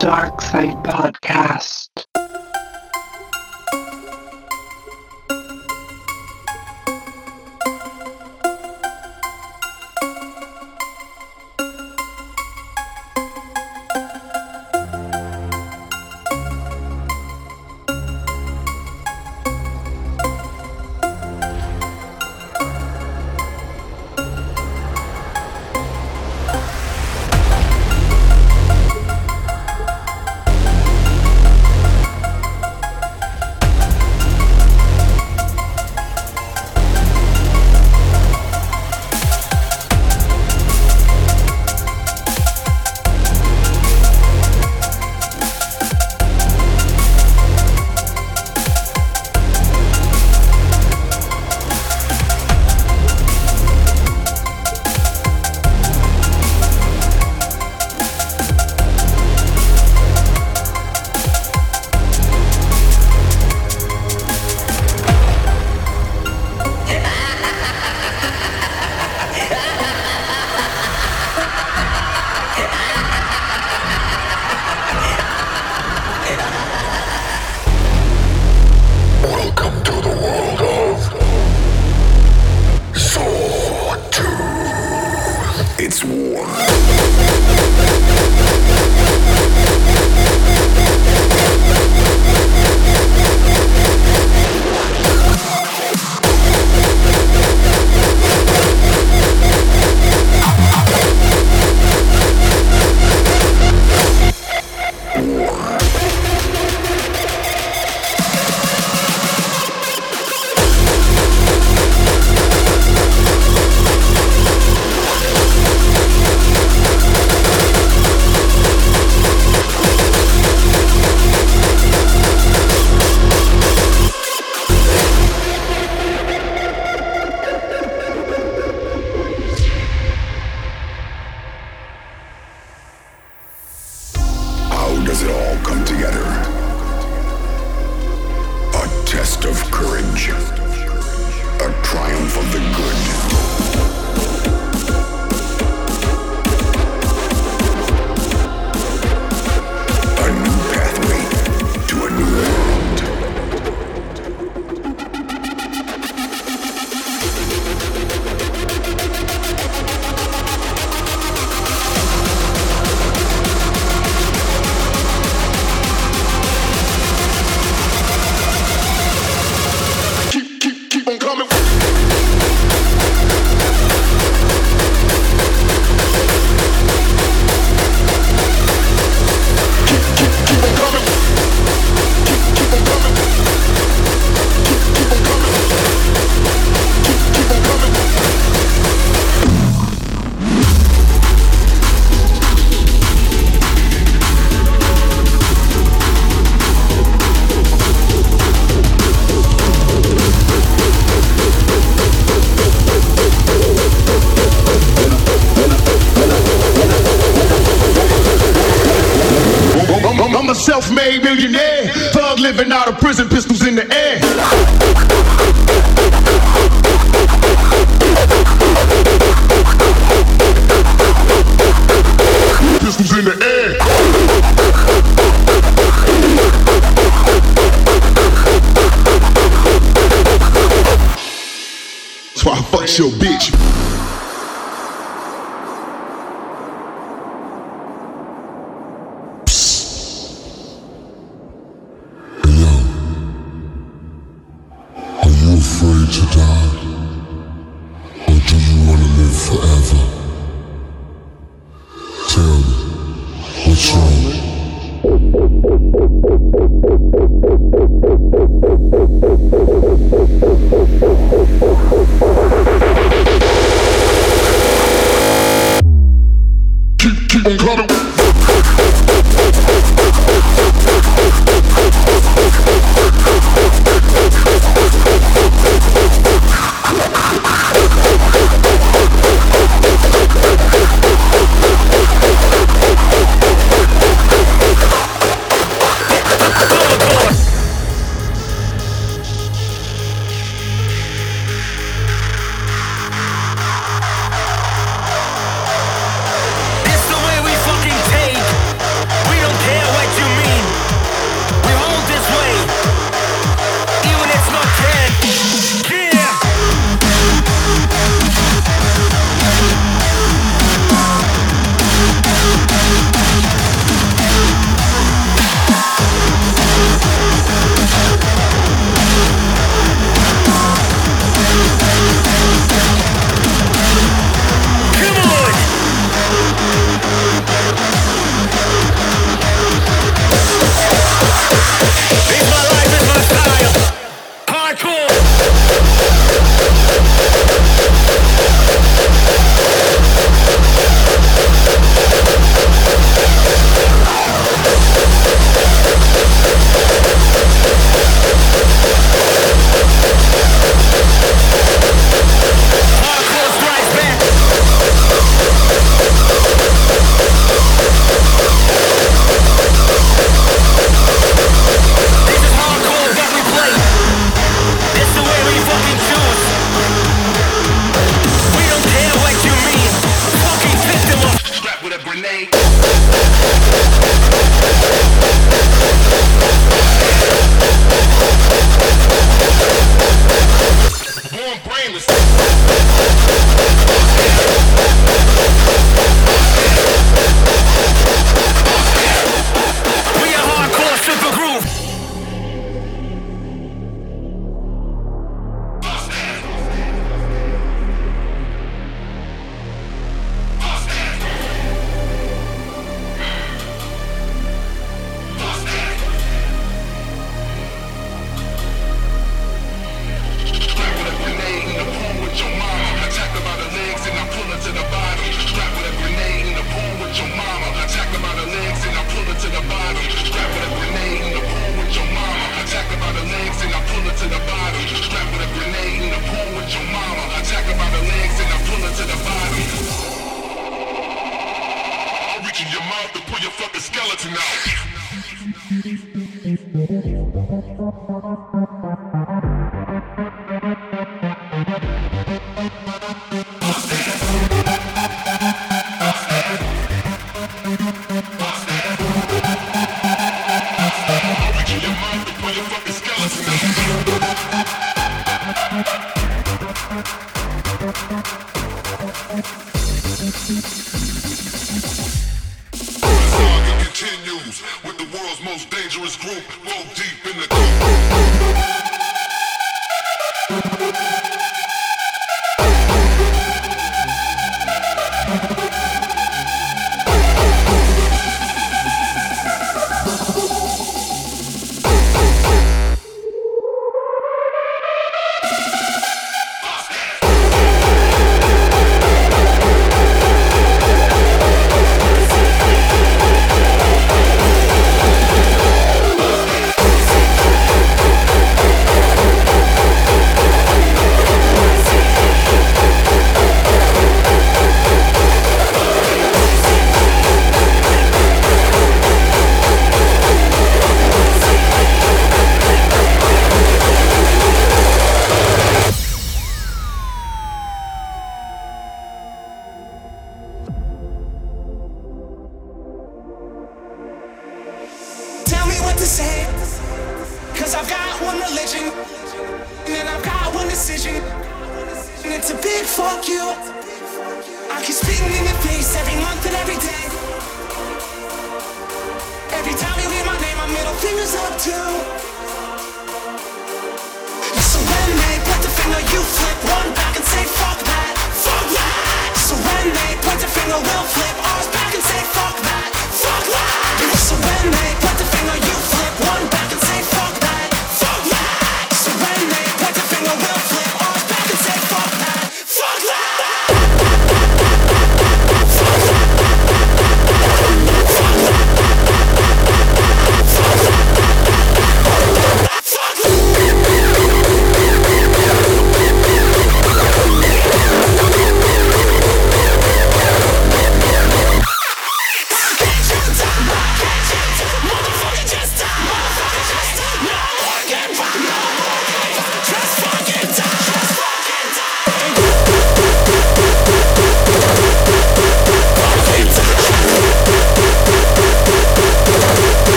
Darkside Podcast. Your bitch.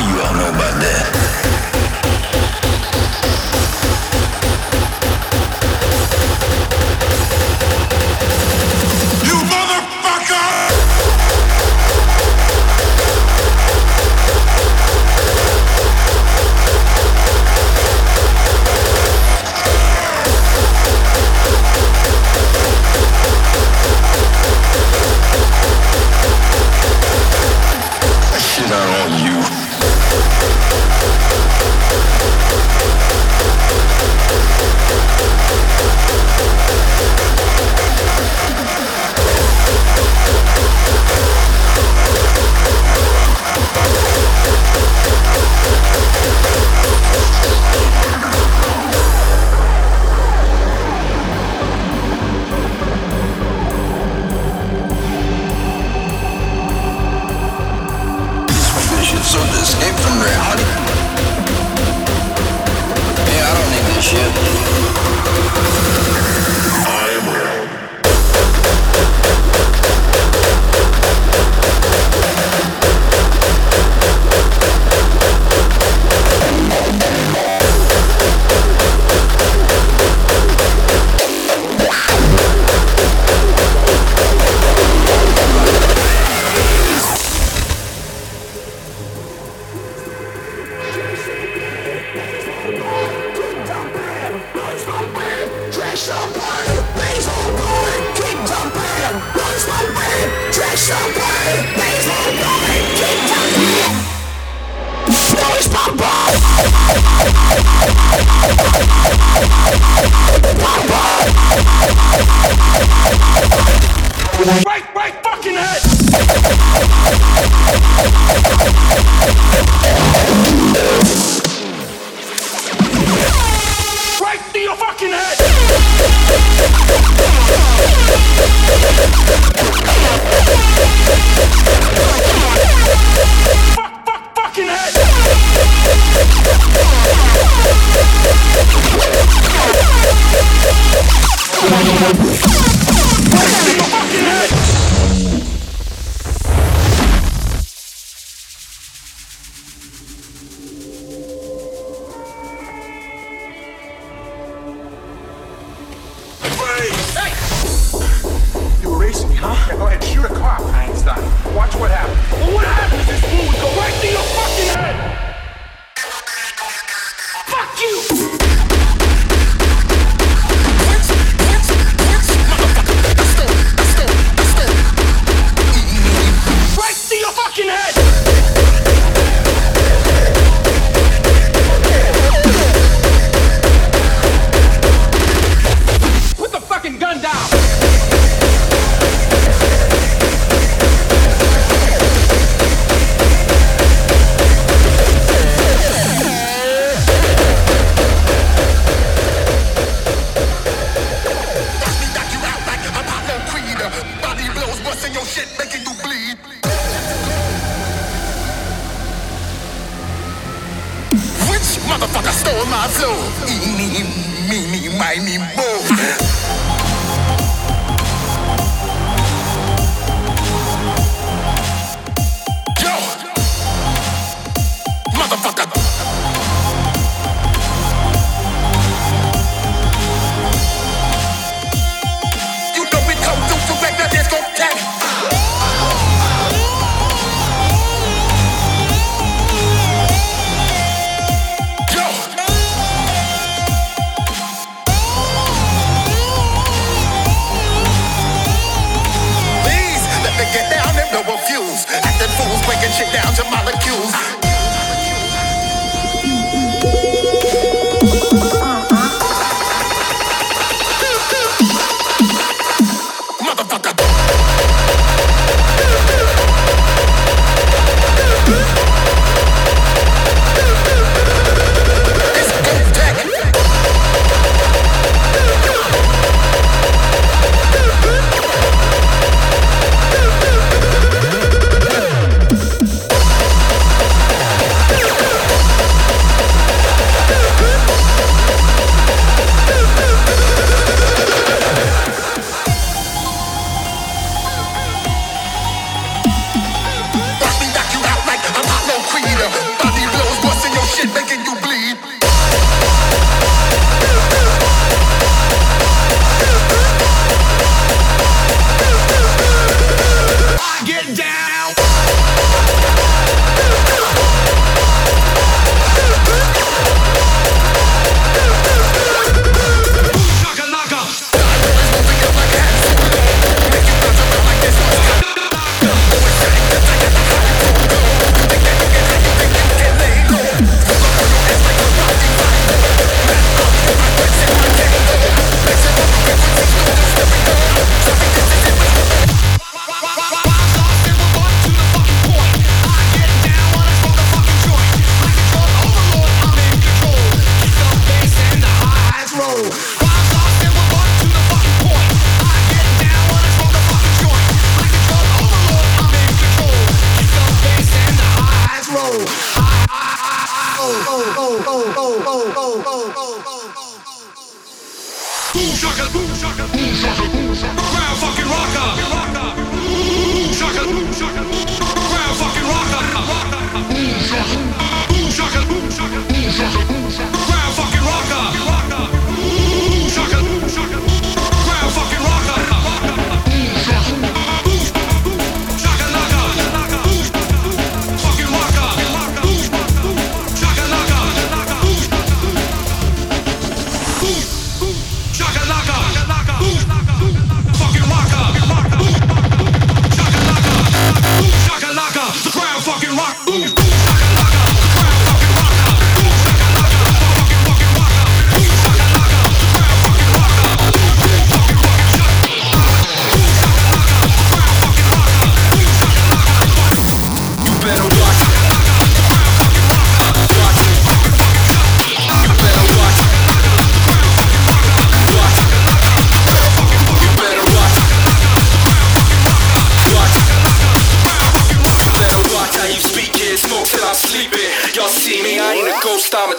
You all know about that. Fucking Shaka laka, the crowd fucking rock. Ooh, shaka laka.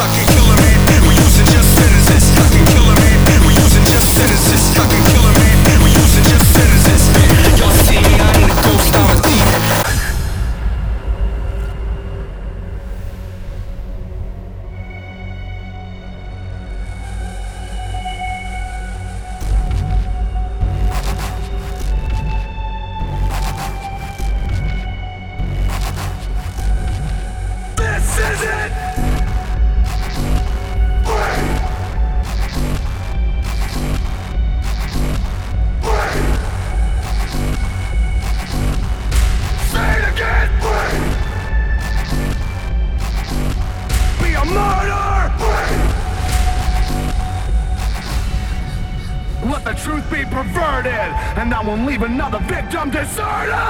Y'all just I won't leave another victim deserted!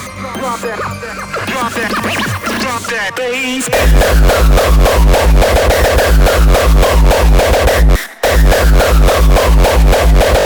drop that, drop that, drop that bass. Bass.